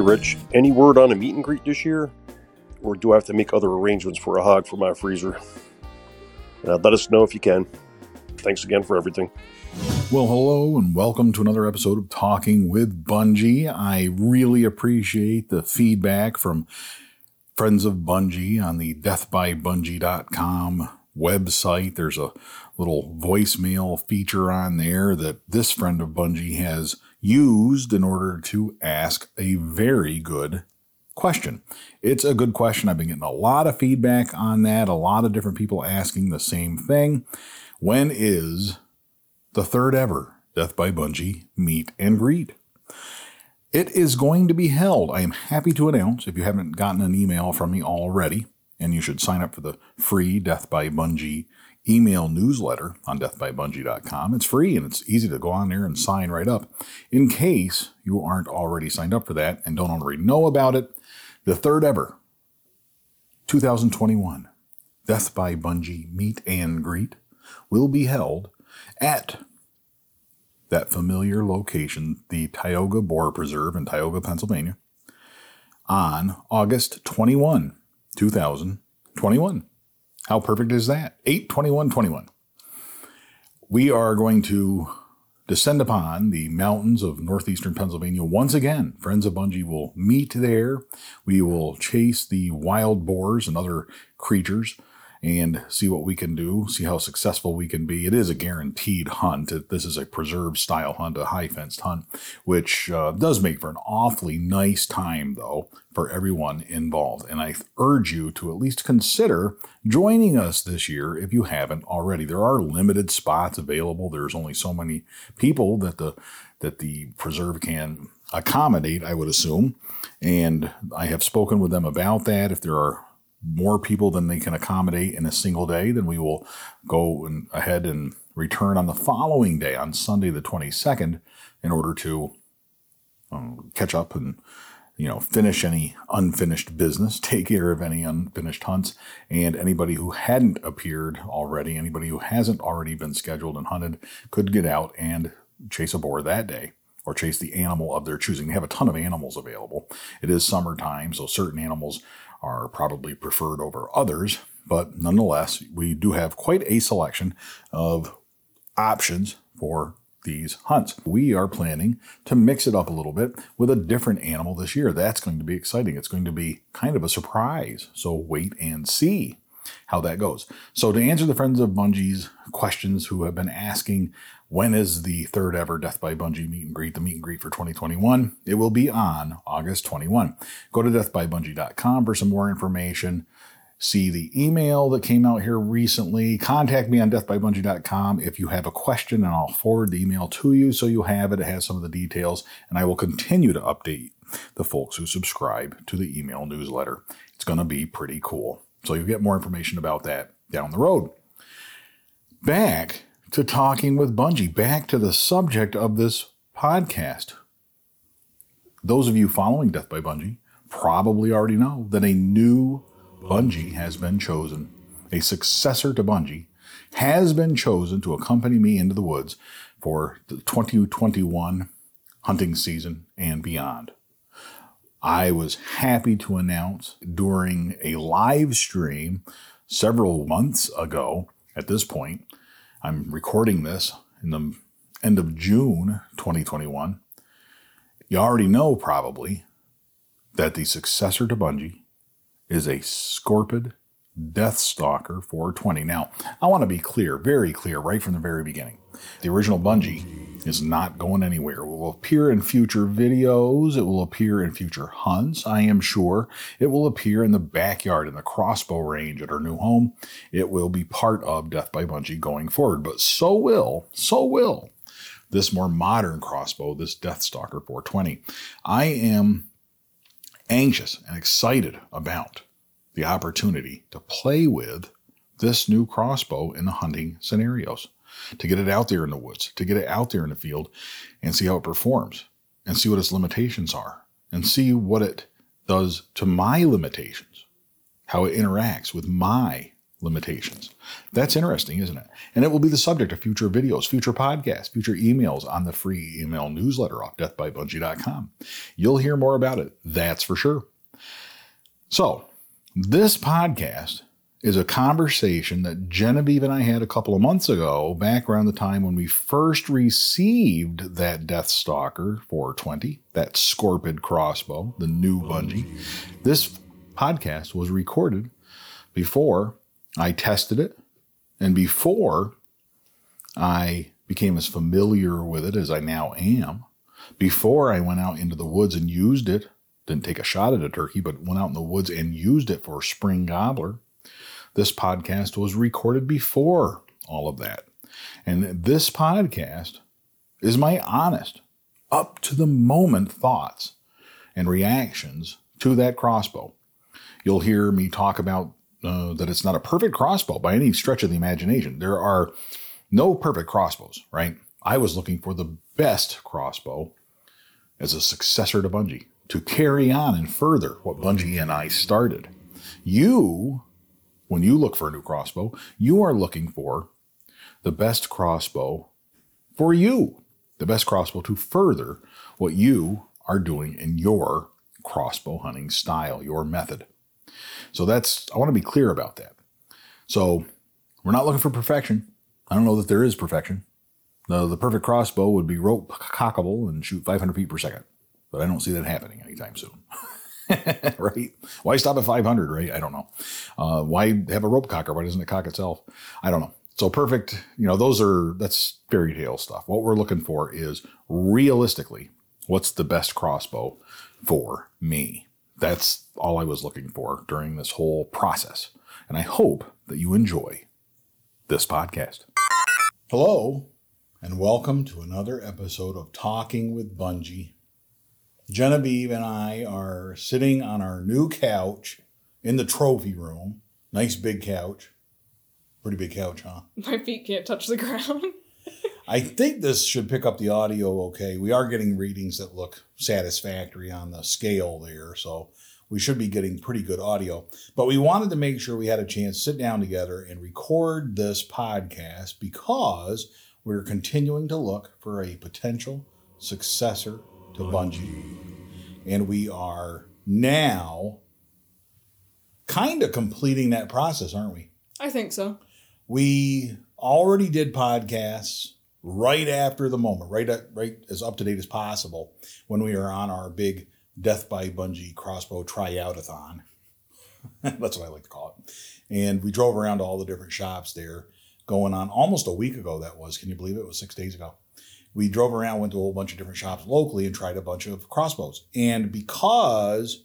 Hey, Rich, any word on a meet and greet this year? Or do I have to make other arrangements for a hog for my freezer? Uh, let us know if you can. Thanks again for everything. Well, hello and welcome to another episode of Talking with Bungie. I really appreciate the feedback from friends of Bungie on the deathbybungie.com website. There's a little voicemail feature on there that this friend of Bungie has used in order to ask a very good question. It's a good question. I've been getting a lot of feedback on that, a lot of different people asking the same thing. When is the third ever Death by Bungie meet and greet? It is going to be held. I am happy to announce, if you haven't gotten an email from me already, and you should sign up for the free Death by Bungie email newsletter on deathbybungie.com. It's free and it's easy to go on there and sign right up. In case you aren't already signed up for that and don't already know about it, the third ever 2021 Death by Bungie meet and greet will be held at that familiar location, the Tioga Boar Preserve in Tioga, Pennsylvania, on August 21, 2021. How perfect is that? 8 21 21. We are going to descend upon the mountains of northeastern Pennsylvania once again. Friends of Bungie will meet there. We will chase the wild boars and other creatures and see what we can do, see how successful we can be. It is a guaranteed hunt. This is a preserve style hunt, a high fenced hunt, which uh, does make for an awfully nice time, though, for everyone involved. And I urge you to at least consider joining us this year if you haven't already. There are limited spots available. There's only so many people that the that the preserve can accommodate, I would assume. And I have spoken with them about that. If there are more people than they can accommodate in a single day, then we will go and ahead and return on the following day, on Sunday the 22nd, in order to um, catch up and you know finish any unfinished business, take care of any unfinished hunts, and anybody who hadn't appeared already, anybody who hasn't already been scheduled and hunted, could get out and chase a boar that day or chase the animal of their choosing. They have a ton of animals available. It is summertime, so certain animals are probably preferred over others, but nonetheless, we do have quite a selection of options for these hunts. We are planning to mix it up a little bit with a different animal this year. That's going to be exciting. It's going to be kind of a surprise. So wait and see how that goes. So to answer the friends of Bungie's questions who have been asking when is the third ever Death by Bungie meet and greet, the meet and greet for 2021? It will be on August 21. Go to deathbybungie.com for some more information. See the email that came out here recently. Contact me on deathbybungie.com if you have a question, and I'll forward the email to you so you have it. It has some of the details, and I will continue to update the folks who subscribe to the email newsletter. It's going to be pretty cool. So you'll get more information about that down the road. Back to talking with Bungie, back to the subject of this podcast. Those of you following Death by Bungie probably already know that a new Bungie has been chosen. A successor to Bungie has been chosen to accompany me into the woods for the 2021 hunting season and beyond. I was happy to announce during a live stream several months ago at this point I'm recording this in the end of June 2021. You already know probably that the successor to Bungie is a Scorpyd Deathstalker 420. Now, I want to be clear, very clear, right from the very beginning. The original Bungie is not going anywhere. It will appear in future videos. It will appear in future hunts, I am sure. It will appear in the backyard, in the crossbow range at our new home. It will be part of Death by Bungie going forward. But so will, so will this more modern crossbow, this Deathstalker 420. I am anxious and excited about the opportunity to play with this new crossbow in the hunting scenarios to get it out there in the woods, to get it out there in the field and see how it performs and see what its limitations are and see what it does to my limitations, how it interacts with my limitations. That's interesting, isn't it? And it will be the subject of future videos, future podcasts, future emails on the free email newsletter off deathbybungie.com. You'll hear more about it, that's for sure. So, this podcast is a conversation that Genevieve and I had a couple of months ago, back around the time when we first received that Death Stalker 420, that Scorpyd crossbow, the new Bungie. This podcast was recorded before I tested it and before I became as familiar with it as I now am. Before I went out into the woods and used it, didn't take a shot at a turkey, but went out in the woods and used it for spring gobbler this podcast was recorded before all of that. And this podcast is my honest, up to the moment thoughts and reactions to that crossbow. You'll hear me talk about uh, that it's not a perfect crossbow by any stretch of the imagination. There are no perfect crossbows, right? I was looking for the best crossbow as a successor to Bungie to carry on and further what Bungie and I started. You when you look for a new crossbow, you are looking for the best crossbow for you, the best crossbow to further what you are doing in your crossbow hunting style, your method. So that's, I want to be clear about that. So we're not looking for perfection. I don't know that there is perfection. The, the perfect crossbow would be rope cockable and shoot 500 feet per second, but I don't see that happening anytime soon. right? Why stop at 500, right? I don't know. Uh, why have a rope cocker? Why doesn't it cock itself? I don't know. So perfect, you know, those are, that's fairy tale stuff. What we're looking for is realistically, what's the best crossbow for me? That's all I was looking for during this whole process. And I hope that you enjoy this podcast. Hello, and welcome to another episode of Talking with Bungie Genevieve and I are sitting on our new couch in the trophy room. Nice big couch. Pretty big couch, huh? My feet can't touch the ground. I think this should pick up the audio okay. We are getting readings that look satisfactory on the scale there, so we should be getting pretty good audio. But we wanted to make sure we had a chance to sit down together and record this podcast because we're continuing to look for a potential successor to Bungie. And we are now kind of completing that process, aren't we? I think so. We already did podcasts right after the moment, right at, right as up to date as possible when we were on our big Death by Bungie crossbow tryoutathon. That's what I like to call it. And we drove around to all the different shops there, going on almost a week ago. That was, can you believe it? It was six days ago we drove around, went to a whole bunch of different shops locally, and tried a bunch of crossbows. And because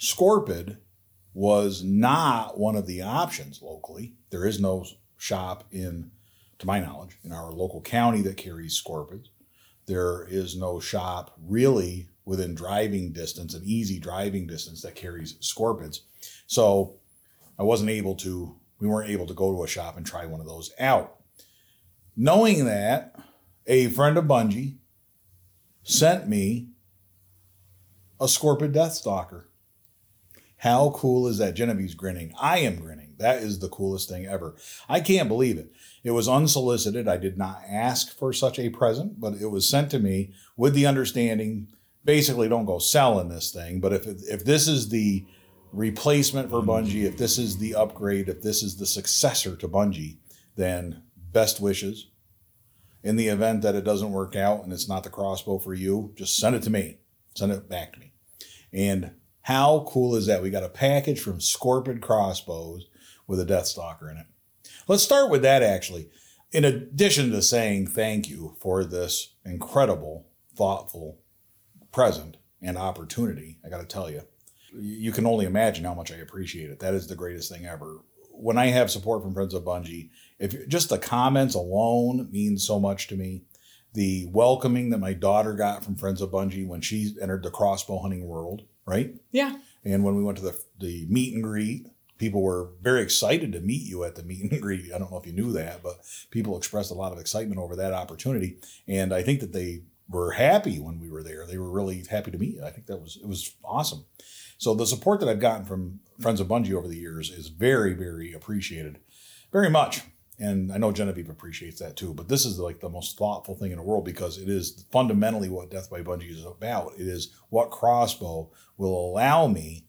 Scorpyd was not one of the options locally, there is no shop in, to my knowledge, in our local county that carries Scorpyds. There is no shop really within driving distance, an easy driving distance that carries Scorpyds. So I wasn't able to, we weren't able to go to a shop and try one of those out. Knowing that, a friend of Bungie sent me a Scorpyd Deathstalker. How cool is that? Genevieve's grinning. I am grinning. That is the coolest thing ever. I can't believe it. It was unsolicited. I did not ask for such a present, but it was sent to me with the understanding basically don't go selling this thing. But if, if this is the replacement for Bungie, if this is the upgrade, if this is the successor to Bungie, then best wishes in the event that it doesn't work out and it's not the crossbow for you, just send it to me. Send it back to me. And how cool is that? We got a package from Scorpyd Crossbows with a Death Stalker in it. Let's start with that actually. In addition to saying thank you for this incredible, thoughtful present and opportunity, I got to tell you, you can only imagine how much I appreciate it. That is the greatest thing ever. When I have support from Friends of Bungie, if just the comments alone means so much to me. The welcoming that my daughter got from Friends of Bungie when she entered the crossbow hunting world, right? Yeah. And when we went to the the meet and greet, people were very excited to meet you at the meet and greet. I don't know if you knew that, but people expressed a lot of excitement over that opportunity. And I think that they were happy when we were there. They were really happy to meet you. I think that was it was awesome. So the support that I've gotten from Friends of Bungie over the years is very, very appreciated. very much. And I know Genevieve appreciates that too. But this is like the most thoughtful thing in the world because it is fundamentally what Death by Bungie is about. It is what crossbow will allow me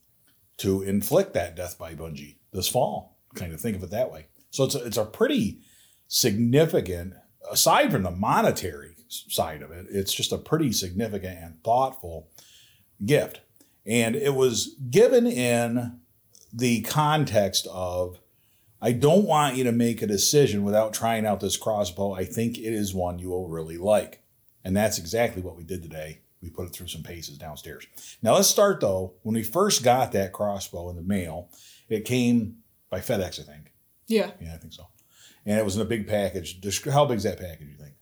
to inflict that death by Bungie this fall. Kind of think of it that way. So it's a, it's a pretty significant, aside from the monetary side of it, it's just a pretty significant and thoughtful gift. And it was given in the context of I don't want you to make a decision without trying out this crossbow. I think it is one you will really like. And that's exactly what we did today. We put it through some paces downstairs. Now let's start though. When we first got that crossbow in the mail, it came by FedEx, I think. Yeah. Yeah, I think so. And it was in a big package. How big is that package, you think?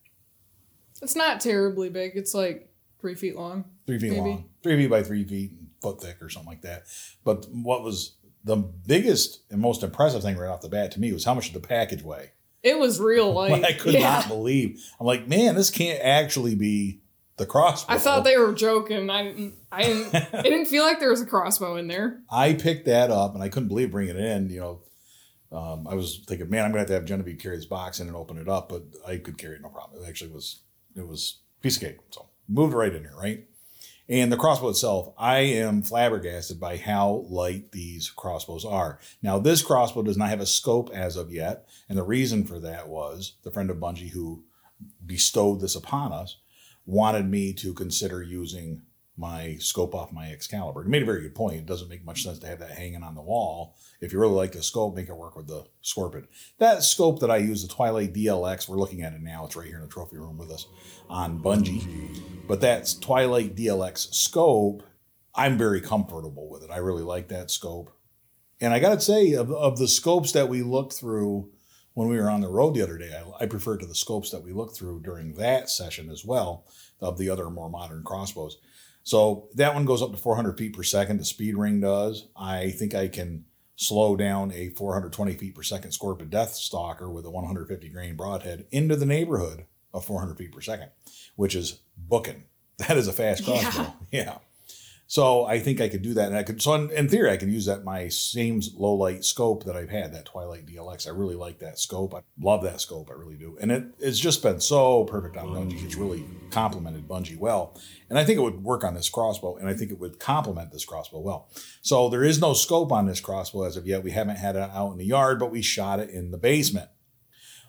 It's not terribly big. It's like three feet long. Three feet Maybe. long. Three feet by three feet, foot thick or something like that. But what was the biggest and most impressive thing right off the bat to me was how much did the package weigh? It was real light. I could yeah. not believe. I'm like, man, this can't actually be the crossbow. I thought they were joking. I didn't. I didn't. it didn't feel like there was a crossbow in there. I picked that up and I couldn't believe bringing it in. You know, um, I was thinking, man, I'm gonna have to have Genevieve carry this box in and open it up, but I could carry it no problem. It actually was, it was piece of cake. So moved right in here, right? And the crossbow itself, I am flabbergasted by how light these crossbows are. Now, this crossbow does not have a scope as of yet, and the reason for that was the friend of Bungie who bestowed this upon us wanted me to consider using my scope off my Excalibur. He made a very good point. It doesn't make much sense to have that hanging on the wall. If you really like the scope, make it work with the Scorpion. That scope that I use, the Twilight DLX, we're looking at it now. It's right here in the trophy room with us on Bungie. But that Twilight DLX scope, I'm very comfortable with it. I really like that scope. And I got to say, of, of the scopes that we looked through when we were on the road the other day, I, I prefer to the scopes that we looked through during that session as well of the other more modern crossbows. So that one goes up to 400 feet per second. The speed ring does. I think I can slow down a 420 feet per second Scorpion Death Stalker with a 150 grain broadhead into the neighborhood of 400 feet per second, which is booking. That is a fast Yeah. crossbow. Yeah. So I think I could do that, and I could. So in, in theory, I could use that my same low light scope that I've had, that Twilight DLX. I really like that scope. I love that scope. I really do, and it it's just been so perfect on Bungie. It's really complemented Bungie well, and I think it would work on this crossbow, and I think it would complement this crossbow well. So there is no scope on this crossbow as of yet. We haven't had it out in the yard, but we shot it in the basement.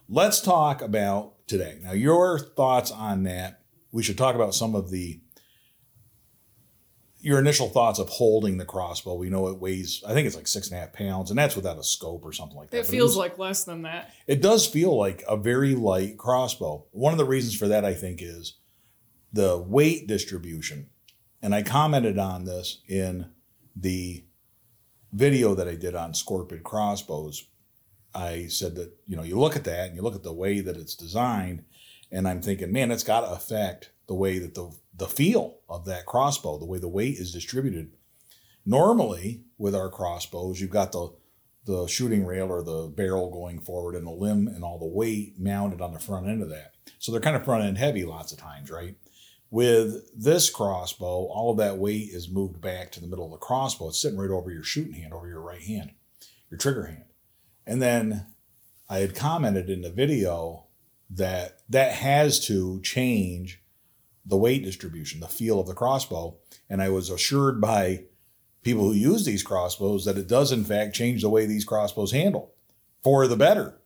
Let's talk about today. Now, your thoughts on that. We should talk about some of the your initial thoughts of holding the crossbow. We know it weighs, I think it's like six and a half pounds, and that's without a scope or something like that. It But feels was- like less than that. it does feel like a very light crossbow. One of the reasons for that, I think, is the weight distribution. And I commented on this in the video that I did on Scorpion crossbows. I said that, you know, you look at that and you look at the way that it's designed, and I'm thinking, man, it's got to affect the way that the, the feel of that crossbow, the way the weight is distributed. Normally, with our crossbows, you've got the the shooting rail or the barrel going forward and the limb and all the weight mounted on the front end of that. So they're kind of front end heavy lots of times, right? With this crossbow, all of that weight is moved back to the middle of the crossbow. It's sitting right over your shooting hand, over your right hand, your trigger hand. And then I had commented in the video that that has to change the weight distribution, the feel of the crossbow. And I was assured by people who use these crossbows that it does in fact change the way these crossbows handle for the better.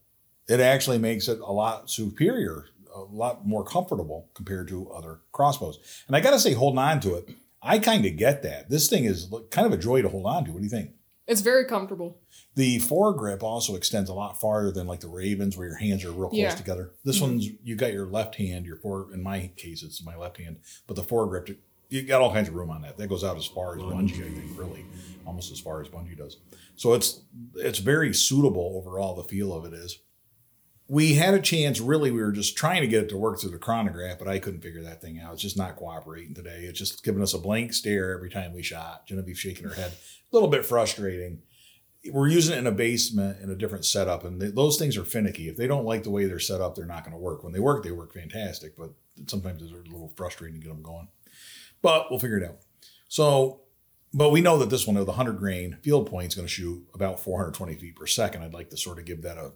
It actually makes it a lot superior, a lot more comfortable compared to other crossbows. And I got to say, holding on to it, I kind of get that. This thing is kind of a joy to hold on to. What do you think? It's very comfortable. The foregrip also extends a lot farther than like the Ravens, where your hands are real close Yeah. together. This mm-hmm. one's you got your left hand, your fore. In my case, it's my left hand, but the foregrip you got all kinds of room on that. That goes out as far as Bungie, I think, really, almost as far as Bungie does. So it's it's very suitable overall. The feel of it is. We had a chance. Really, we were just trying to get it to work through the chronograph, but I couldn't figure that thing out. It's just not cooperating today. It's just giving us a blank stare every time we shot. Genevieve shaking her head, a little bit frustrating we're using it in a basement in a different setup, and th- those things are finicky. If they don't like the way they're set up, they're not going to work. When they work, they work fantastic, but sometimes it's a little frustrating to get them going. But we'll figure it out. So, but we know that this one, the 100 grain field point, is going to shoot about 420 feet per second. I'd like to sort of give that a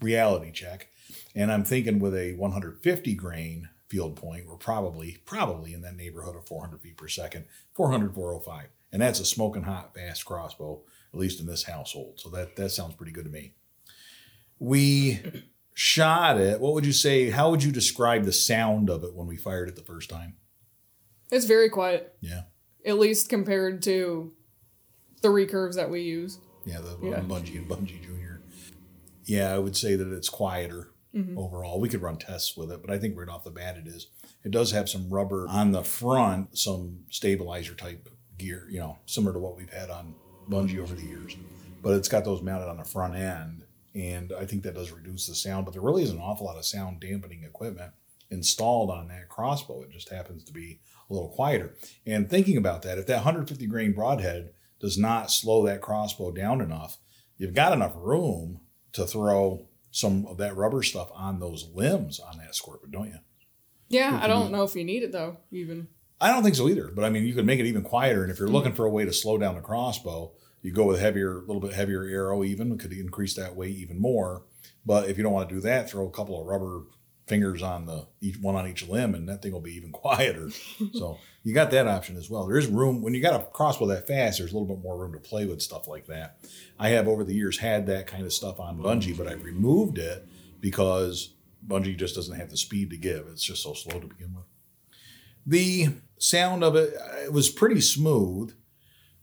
reality check, and I'm thinking with a 150 grain field point, we're probably probably in that neighborhood of 400 feet per second, 400 405, and that's a smoking hot fast crossbow, at least in this household. So that that sounds pretty good to me. We shot it. What would you say? How would you describe the sound of it when we fired it the first time? It's very quiet, Yeah, at least compared to the recurves that we use. yeah, the Yeah. Bungie and Bungie Junior. Yeah, I would say that it's quieter Mm-hmm. overall. We could run tests with it, but I think right off the bat it is. It does have some rubber on the front, some stabilizer type gear, you know, similar to what we've had on Bungie over the years. But it's got those mounted on the front end, and I think that does reduce the sound. But there really is an awful lot of sound dampening equipment installed on that crossbow. It just happens to be a little quieter. And thinking about that, if that 150 grain broadhead does not slow that crossbow down enough, you've got enough room to throw some of that rubber stuff on those limbs on that scorpion, don't you? Yeah, I don't know if you need it though, even. I don't think so either. But I mean, you could make it even quieter. And if you're looking for a way to slow down the crossbow, you go with heavier, a little bit heavier arrow. Even could increase that weight even more. But if you don't want to do that, throw a couple of rubber fingers on the each one on each limb, and that thing will be even quieter. so you got that option as well. There is room when you got a crossbow that fast. There's a little bit more room to play with stuff like that. I have over the years had that kind of stuff on Bungie, but I've removed it because Bungie just doesn't have the speed to give. It's just so slow to begin with. The sound of it, it was pretty smooth.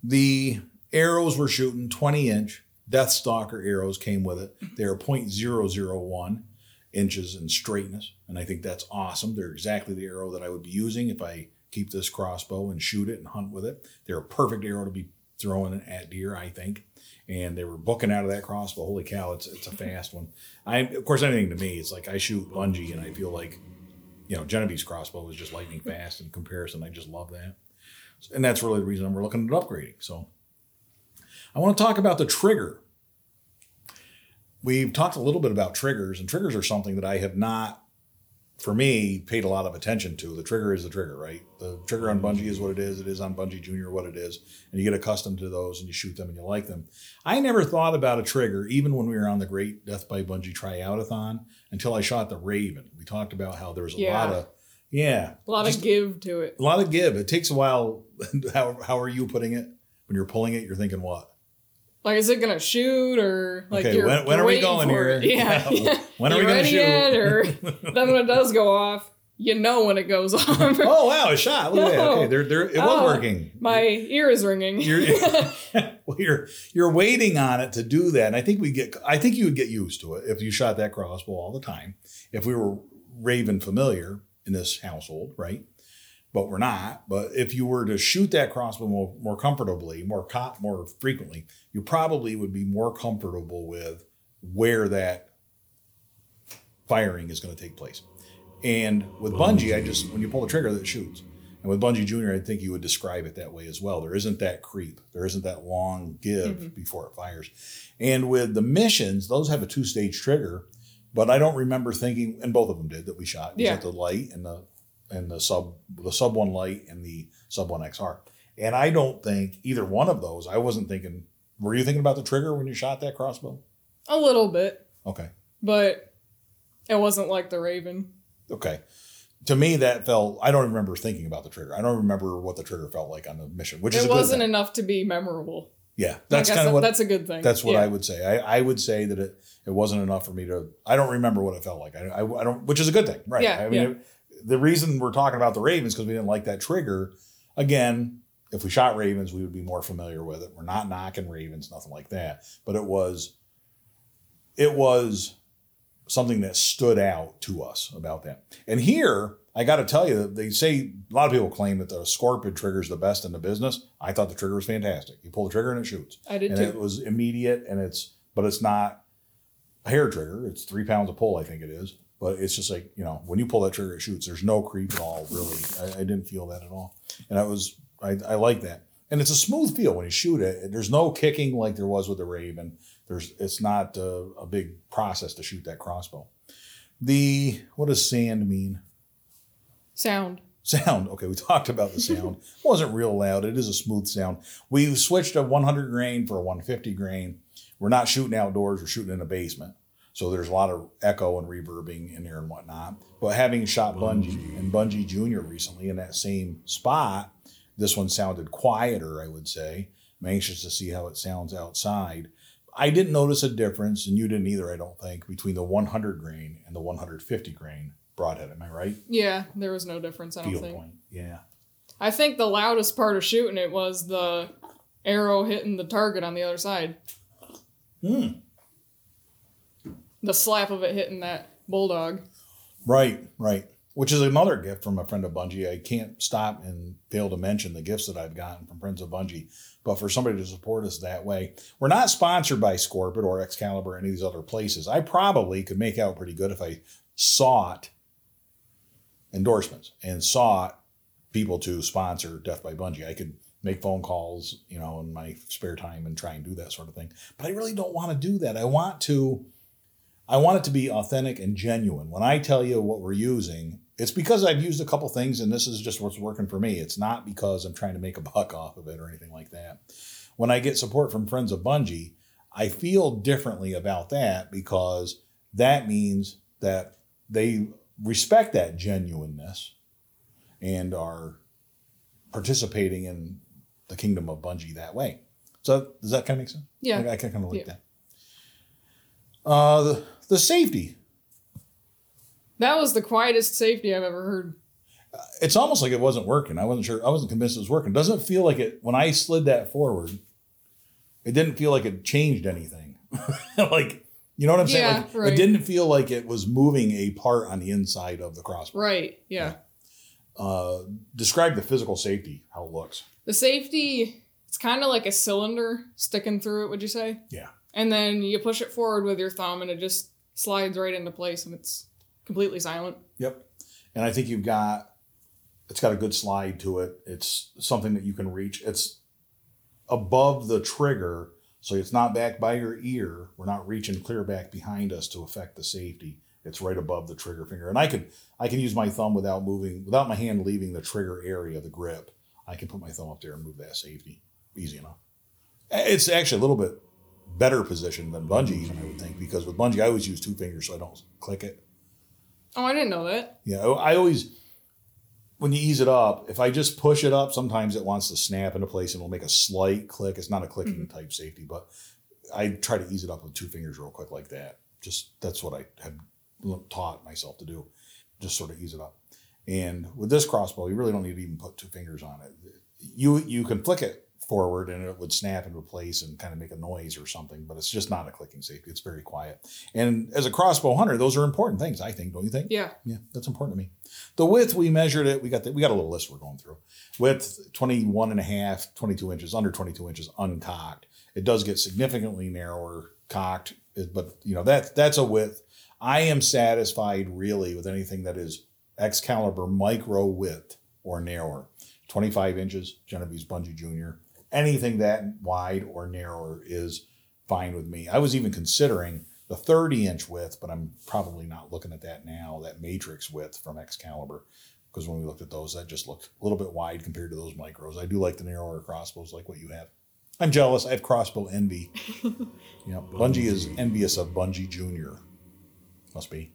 The arrows were shooting 20 inch Death Stalker arrows came with it. They're 0.001 inches in straightness, and I think that's awesome. They're exactly the arrow that I would be using if I keep this crossbow and shoot it and hunt with it. They're a perfect arrow to be throwing at deer, I think. And they were booking out of that crossbow. Holy cow, it's it's a fast one. I of course anything to me, it's like I shoot Bungie and I feel like you know, Genevieve's crossbow is just lightning fast in comparison. I just love that. And that's really the reason we're looking at upgrading. So I want to talk about the trigger. We've talked a little bit about triggers, and triggers are something that I have not, for me, paid a lot of attention to. The trigger is the trigger, right? The trigger on Bungie is what it is. It is on Bungie Junior what it is. And you get accustomed to those and you shoot them and you like them. I never thought about a trigger, even when we were on the Great Death by Bungie Tryoutathon, until I shot the Raven. We talked about how there was a Yeah. lot of, yeah, A lot of give to it. a lot of give. It takes a while. how, how are you putting it? When you're pulling it, you're thinking what? Like, is it gonna shoot or like Okay, you're, when- when you're we going here? it? Yeah. Yeah, when are we gonna ready shoot? Yet? Or then when it does go off, you know when it goes off. Oh wow, a shot! Look at that. No. Okay, there, there, it was Oh, working. My ear is ringing. You're, well, you're you're waiting on it to do that, and I think we get. I think you would get used to it if you shot that crossbow all the time. If we were Raven familiar in this household, right? But we're not. But if you were to shoot that crossbow more, more comfortably, more co- more frequently, you probably would be more comfortable with where that firing is going to take place. And with Bungie, I just when you pull the trigger, that shoots. And with Bungie Junior, I think you would describe it that way as well. There isn't that creep. There isn't that long give mm-hmm. before it fires. And with the missions, those have a two-stage trigger, but I don't remember thinking, and both of them did that we shot. It was Yeah. at the light and the and the sub the sub one Lite and the sub one XR. And I don't think either one of those. I wasn't thinking. Were you thinking about the trigger when you shot that crossbow? a little bit, Okay. but it wasn't like the Raven. Okay. To me, that felt. I don't remember thinking about the trigger. I don't remember what the trigger felt like on the mission, which It wasn't enough to be memorable. Yeah, that's kind of what. that's a good thing. That's what Yeah. I would say. I, I would say that it, it wasn't enough for me to. I don't remember what it felt like. I, I, I don't, which is a good thing, right? Yeah, I mean, yeah. it- the reason we're talking about the Ravens because we didn't like that trigger. Again, if we shot Ravens, we would be more familiar with it. We're not knocking Ravens, nothing like that. But it was, it was something that stood out to us about that. And here, I got to tell you, they say a lot of people claim that the Scorpion trigger is the best in the business. I thought the trigger was fantastic. You pull the trigger and it shoots I did and too. it was immediate and it's but it's not a hair trigger it's three pounds of pull i think it is but it's just like you know when you pull that trigger it shoots there's no creep at all really i, I didn't feel that at all and i was I, I like that and it's a smooth feel when you shoot it there's no kicking like there was with the raven there's it's not a, a big process to shoot that crossbow the what does sand mean Sound. Sound. Okay, we talked about the sound. it wasn't real loud. It is a smooth sound. We switched a 100 grain for a 150 grain. We're not shooting outdoors. We're shooting in a basement. So there's a lot of echo and reverbing in there and whatnot. But having shot Bungie and Bungie Junior recently in that same spot, this one sounded quieter, I would say. I'm anxious to see how it sounds outside. I didn't notice a difference, and you didn't either, I don't think, between the 100 grain and the 150 grain broadhead. Am I right? Yeah, there was no difference. I don't Field think. point. Yeah. I think the loudest part of shooting it was the arrow hitting the target on the other side. Hmm. The slap of it hitting that bulldog. Right, right. Which is another gift from a friend of Bungie. I can't stop and fail to mention the gifts that I've gotten from friends of Bungie. But for somebody to support us that way, we're not sponsored by Scorpyd or Excalibur or any of these other places. I probably could make out pretty good if I sought endorsements and sought people to sponsor Death by Bungie. I could make phone calls, you know, in my spare time and try and do that sort of thing. But I really don't want to do that. I want to I want it to be authentic and genuine. When I tell you what we're using, it's because I've used a couple things and this is just what's working for me. It's not because I'm trying to make a buck off of it or anything like that. When I get support from friends of Bungie, I feel differently about that because that means that they respect that genuineness and are participating in the kingdom of Bungie that way. So does that kind of make sense? Yeah. I, I kind of like Yeah. that. Uh, the, the safety. That was the quietest safety I've ever heard. It's almost like it wasn't working. I wasn't sure. I wasn't convinced it was working. Doesn't feel like it when I slid that forward. It didn't feel like it changed anything. like you know what I'm saying? Yeah, like, right. It didn't feel like it was moving a part on the inside of the crossbow. Right. Yeah. Uh, describe the physical safety, how it looks. The safety, it's kind of like a cylinder sticking through it, would you say? Yeah. And then you push it forward with your thumb and it just slides right into place and it's completely silent. Yep. And I think you've got it's got a good slide to it. It's something that you can reach. It's above the trigger, so it's not back by your ear. We're not reaching clear back behind us to affect the safety. It's right above the trigger finger. And I can I can use my thumb without moving without my hand leaving the trigger area, the grip. I can put my thumb up there and move that safety. Easy enough. It's actually a little bit better position than Bungie, mm-hmm. even I would think, because with Bungie I always use two fingers so I don't click it. Oh, I didn't know that. Yeah, I always when you ease it up, if I just push it up, sometimes it wants to snap into place and it'll make a slight click. It's not a clicking mm-hmm. type safety, but I try to ease it up with two fingers real quick like that. Just that's what I had taught myself to do. Just sort of ease it up. And with this crossbow, you really don't need to even put two fingers on it. You you can flick it forward and it would snap into place and kind of make a noise or something, but it's just not a clicking safety. It's very quiet. And as a crossbow hunter, those are important things, I think, don't you think? Yeah. Yeah, that's important to me. The width, we measured it. We got the, we got a little list we're going through. Width, 21 and a half, 22 inches, under 22 inches, uncocked. It does get significantly narrower cocked, but you know, that that's a width. I am satisfied really with anything that is Excalibur micro width or narrower. 25 inches, Genevieve's Bungie Junior. Anything that wide or narrower is fine with me. I was even considering the 30 inch width, but I'm probably not looking at that now, that matrix width from Excalibur. Because when we looked at those, that just looked a little bit wide compared to those micros. I do like the narrower crossbows, like what you have. I'm jealous. I have crossbow envy. you know, Bungie is envious of Bungie Junior. Must be.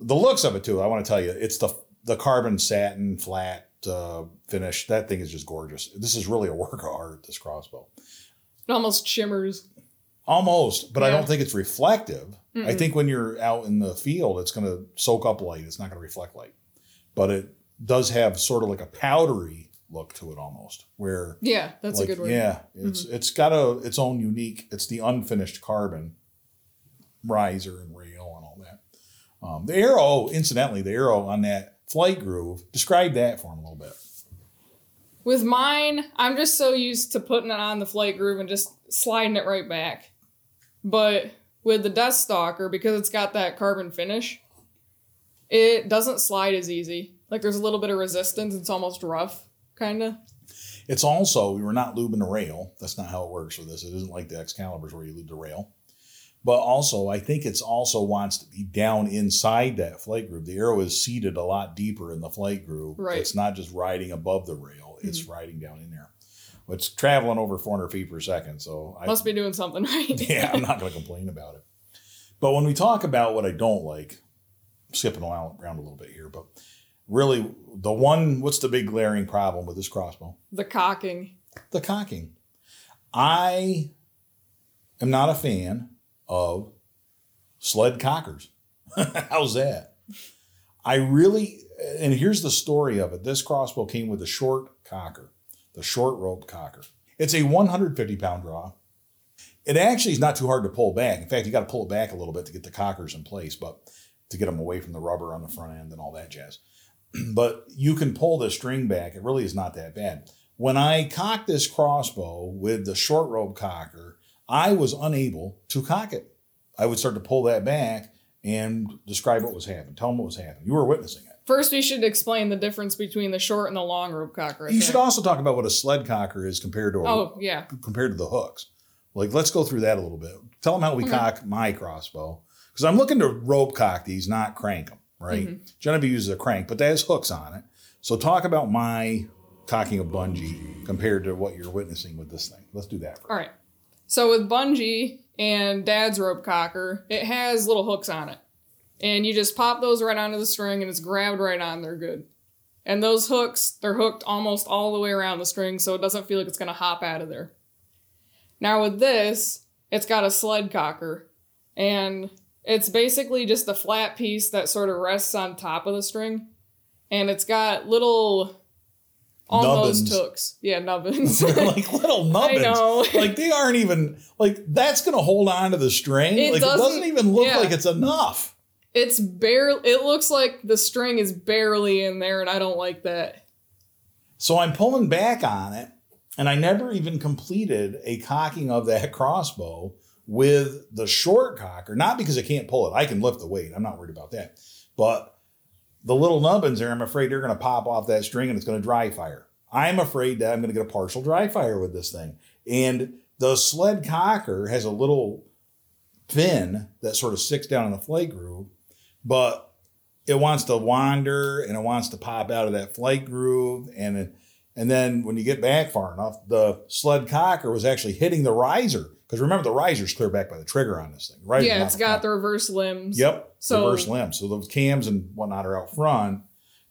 the looks of it too. I want to tell you, it's the the carbon satin flat uh, finish. That thing is just gorgeous. This is really a work of art. This crossbow. It almost shimmers. Almost, but I don't think it's reflective. I think when you're out in the field, it's going to soak up light. It's not going to reflect light. But it does have sort of like a powdery look to it almost, where Yeah, that's like, a good word. Yeah, it's it's got a its own unique. It's the unfinished carbon riser and rail and all that. Um, the arrow, incidentally, the arrow on that flight groove. Describe that for him a little bit. With mine, I'm just so used to putting it on the flight groove and just sliding it right back. But with the Death Stalker, because it's got that carbon finish, it doesn't slide as easy. Like there's a little bit of resistance. It's almost rough, kind of. It's also we were not lubing the rail. That's not how it works with this. It isn't like the Excaliburs where you lube the rail. But also, I think it's also wants to be down inside that flight groove. The arrow is seated a lot deeper in the flight groove. Right. It's not just riding above the rail; it's mm-hmm. riding down in there. It's traveling over 400 feet per second. So I, Must be doing something right. yeah, I'm not going to complain about it. But when we talk about what I don't like, skipping around a little bit here, but really the one, what's the big glaring problem with this crossbow? The cocking. The cocking. I am not a fan of sled cockers. How's that? I really, and here's the story of it. This crossbow came with a short cocker, the short rope cocker. It's a 150 pound draw. It actually is not too hard to pull back. In fact, you got to pull it back a little bit to get the cockers in place, but to get them away from the rubber on the front end and all that jazz. but you can pull the string back. It really is not that bad. When I cocked this crossbow with the short rope cocker, I was unable to cock it. I would start to pull that back and describe what was happening. Tell them what was happening. You were witnessing it. First, we should explain the difference between the short and the long rope cocker. You should also talk about what a sled cocker is compared to a, Oh yeah. compared to the hooks. Like, let's go through that a little bit. Tell them how we cock my crossbow because I'm looking to rope cock these, not crank them. Right? Mm-hmm. Genevieve uses a crank, but that has hooks on it. So talk about my cocking a Bungie compared to what you're witnessing with this thing. Let's do that. First. All right. So with Bungie and dad's rope cocker, it has little hooks on it. And you just pop those right onto the string and it's grabbed right on they're good. And those hooks, they're hooked almost all the way around the string so it doesn't feel like it's to hop out of there. Now with this, it's got a sled cocker and it's basically just a flat piece that sort of rests on top of the string and it's got little almost Nubbins. hooks. Yeah, nubbins. They're like little nubbins. know. Like they aren't even like that's gonna hold on to the string. It like it doesn't doesn't- even look yeah. like it's enough. It's barely. It looks like the string is barely in there, and I don't like that. So I'm pulling back on it, and I never even completed a cocking of that crossbow with the short cocker. Not because I can't pull it. I can lift the weight. I'm not worried about that. But the little nubbins there, I'm afraid they're going to pop off that string and it's going to dry fire. I'm afraid that I'm going to get a partial dry fire with this thing. And the sled cocker has a little fin that sort of sticks down in the flight groove, but it wants to wander and it wants to pop out of that flight groove and and then when you get back far enough, the sled cocker was actually hitting the riser because remember the riser's clear back by the trigger on this thing, right? yeah, it's got the reverse limbs. Yep. So- reverse limbs. So those cams and whatnot are out front,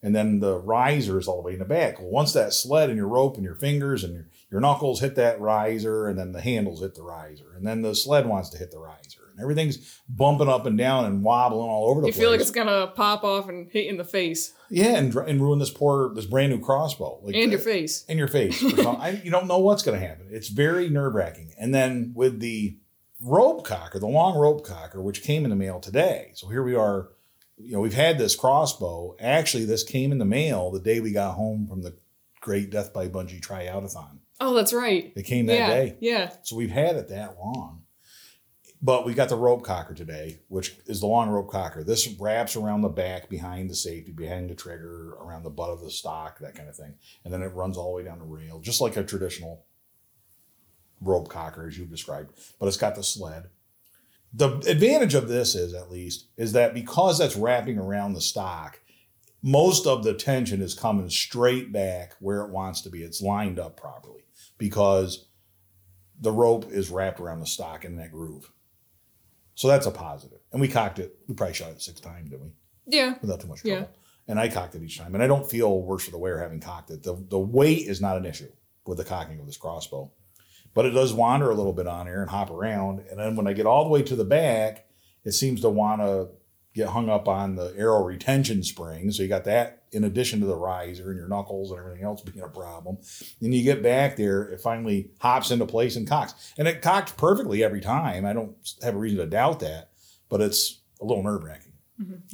and then the riser is all the way in the back. Well, once that sled and your rope and your fingers and your, your knuckles hit that riser, and then the handles hit the riser, and then the sled wants to hit the riser, and everything's bumping up and down and wobbling all over the You place. You feel like it's gonna pop off and hit in the face yeah, and, and ruin this poor this brand new crossbow. Like and that- uh, your face. in your face. I, you don't know what's going to happen. It's very nerve wracking. And then with the rope cocker, the long rope cocker, which came in the mail today. So here we are. You know, we've had this crossbow. Actually, this came in the mail the day we got home from the Great Death by Bungie Tryoutathon. Oh, that's right. It came that yeah, day. yeah. So we've had it that long. But we got the rope cocker today, which is the long rope cocker. This wraps around the back, behind the safety, behind the trigger, around the butt of the stock, that kind of thing. And then it runs all the way down the rail, just like a traditional rope cocker, as you've described. But it's got the sled. The advantage of this is, at least, is that because that's wrapping around the stock, most of the tension is coming straight back where it wants to be. It's lined up properly because the rope is wrapped around the stock in that groove. So that's a positive. And we cocked it. We probably shot it six times, didn't we? Yeah. Without too much Yeah. trouble. And I cocked it each time. And I don't feel worse for the wear having cocked it. The, the weight is not an issue with the cocking of this crossbow. But it does wander a little bit on here and hop around. And then when I get all the way to the back, it seems to want to get hung up on the arrow retention spring. So you got that in addition to the riser and your knuckles and everything else being a problem. And you get back there, it finally hops into place and cocks. And it cocked perfectly every time. I don't have a reason to doubt that, but it's a little nerve wracking.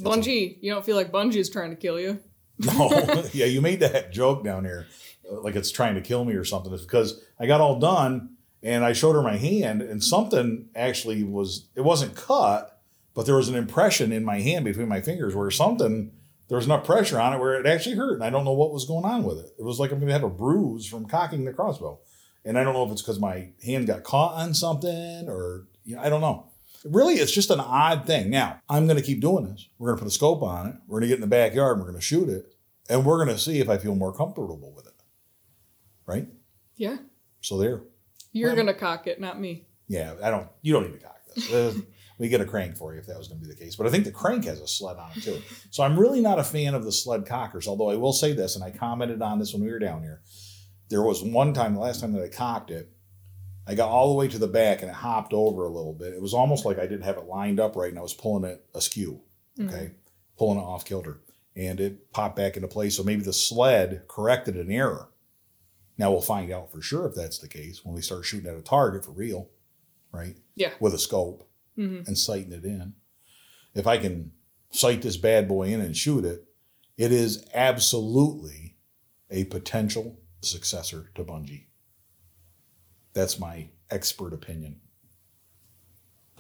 Bungie. You don't feel like Bungie is trying to kill you. No, yeah, you made that joke down here, uh, like it's trying to kill me or something. It's because I got all done and I showed her my hand, and something actually was, it wasn't cut, but there was an impression in my hand between my fingers where something, there was enough pressure on it where it actually hurt. And I don't know what was going on with it. It was like I'm going to have a bruise from cocking the crossbow. And I don't know if it's because my hand got caught on something or, you know, I don't know. Really, it's just an odd thing. Now, I'm going to keep doing this. We're going to put a scope on it. We're going to get in the backyard and we're going to shoot it. And we're going to see if I feel more comfortable with it. Right? Yeah. So there. You're Well- gonna cock it, not me. Yeah, I don't, you don't need to cock this. We get a crank for you if that was going to be the case. But I think the crank has a sled on it too. So I'm really not a fan of the sled cockers. Although I will say this, and I commented on this when we were down here. There was one time, the last time that I cocked it, I got all the way to the back and it hopped over a little bit. It was almost like I didn't have it lined up right, and I was pulling it askew. Mm. Okay, pulling it off kilter, and it popped back into place. So maybe the sled corrected an error. Now we'll find out for sure if that's the case when we start shooting at a target for real, right? Yeah. With a scope Mm-hmm. and sighting it in. If I can sight this bad boy in and shoot it, it is absolutely a potential successor to Bungie. That's my expert opinion.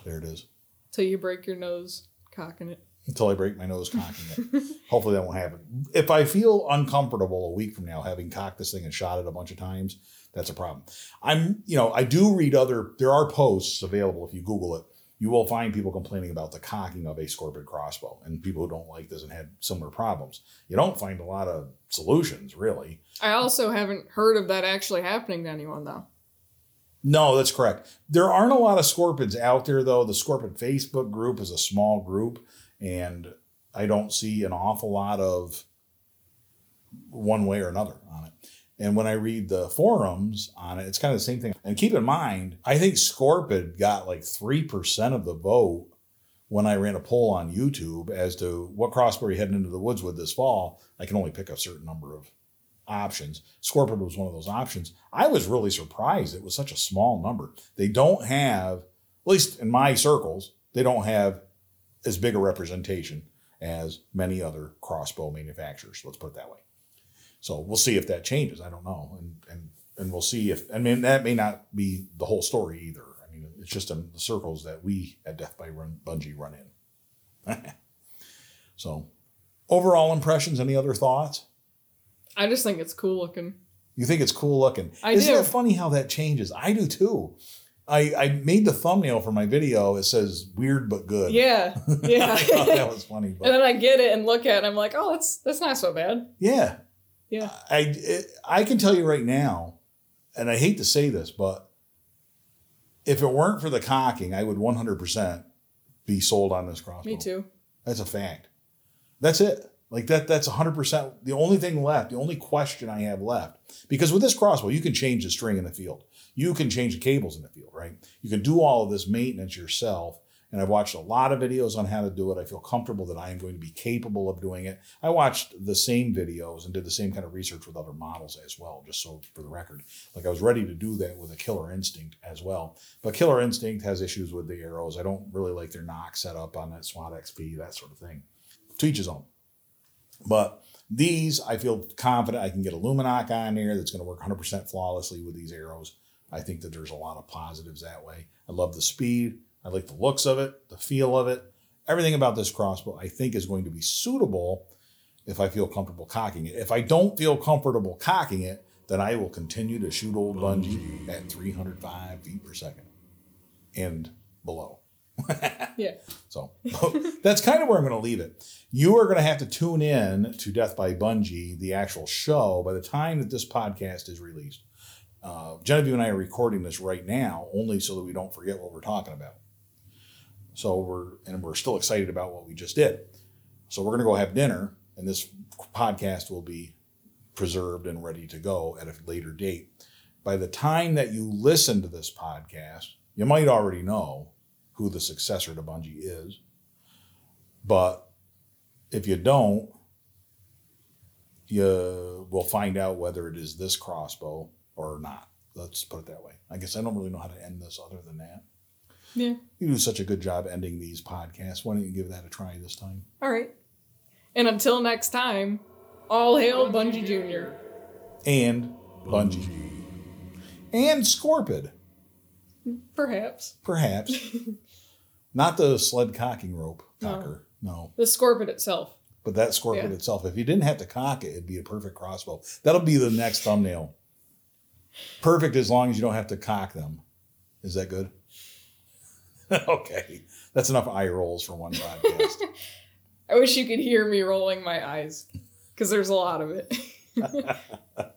There it is. Till you break your nose cocking it. Until I break my nose cocking it. Hopefully that won't happen. If I feel uncomfortable a week from now having cocked this thing and shot it a bunch of times, that's a problem. I'm, you know, I do read other, there are posts available if you Google it. You will find people complaining about the cocking of a Scorpyd crossbow and people who don't like this and had similar problems. You don't find a lot of solutions, really. I also haven't heard of that actually happening to anyone though. No, that's correct. There aren't a lot of Scorpyds out there, though. The Scorpyd Facebook group is a small group, and I don't see an awful lot of one way or another on it. And when I read the forums on it, it's kind of the same thing. And keep in mind, I think Scorpyd got like 3% of the vote when I ran a poll on YouTube as to what crossbow you're heading into the woods with this fall. I can only pick a certain number of options. Scorpyd was one of those options. I was really surprised it was such a small number. They don't have, at least in my circles, they don't have as big a representation as many other crossbow manufacturers. Let's put it that way. So we'll see if that changes. I don't know, and and and we'll see if I mean that may not be the whole story either. I mean it's just in the circles that we at Death by Run Bungie run in. so overall impressions. Any other thoughts? I just think it's cool looking. You think it's cool looking. I Isn't do. it funny how that changes? I do too. I, I made the thumbnail for my video. It says weird but good. Yeah. Yeah. I thought that was funny. and then I get it and look at it and I'm like, oh, that's that's not so bad. yeah, Yeah. I, it, I can tell you right now, and I hate to say this, but if it weren't for the cocking, I would 100% be sold on this crossbow. Me too. That's a fact. That's it. Like that, that's 100%. The only thing left, the only question I have left, because with this crossbow, you can change the string in the field. You can change the cables in the field, right? You can do all of this maintenance yourself. And I've watched a lot of videos on how to do it. I feel comfortable that I am going to be capable of doing it. I watched the same videos and did the same kind of research with other models as well, just so for the record. Like I was ready to do that with a Killer Instinct as well. But Killer Instinct has issues with the arrows. I don't really like their nock set up on that SWAT XP, that sort of thing. To each his own. But these, I feel confident I can get a Lumenok on there that's going to work 100% flawlessly with these arrows. I think that there's a lot of positives that way. I love the speed. I like the looks of it, the feel of it. Everything about this crossbow, I think, is going to be suitable if I feel comfortable cocking it. If I don't feel comfortable cocking it, then I will continue to shoot old Bungie at 305 feet per second and below. Yeah. So that's kind of where I'm going to leave it. You are going to have to tune in to Death by Bungie, the actual show, by the time that this podcast is released. Uh, Genevieve and I are recording this right now, only so that we don't forget what we're talking about. So we're and we're still excited about what we just did. So we're going to go have dinner, and this podcast will be preserved and ready to go at a later date. By the time that you listen to this podcast, you might already know who the successor to Bungie is. But if you don't, you will find out whether it is this crossbow or not. Let's put it that way. I guess I don't really know how to end this other than that. Yeah. You do such a good job ending these podcasts. Why don't you give that a try this time? All right. And until next time, all hail Bungie Jr. And Bungie. And Scorpyd, Perhaps. perhaps. Not the sled cocking rope cocker. No. The Scorpyd itself. But that Scorpyd Yeah. itself, if you didn't have to cock it, it'd be a perfect crossbow. That'll be the next thumbnail. Perfect as long as you don't have to cock them. Is that good? okay. That's enough eye rolls for one podcast. I wish you could hear me rolling my eyes because there's a lot of it.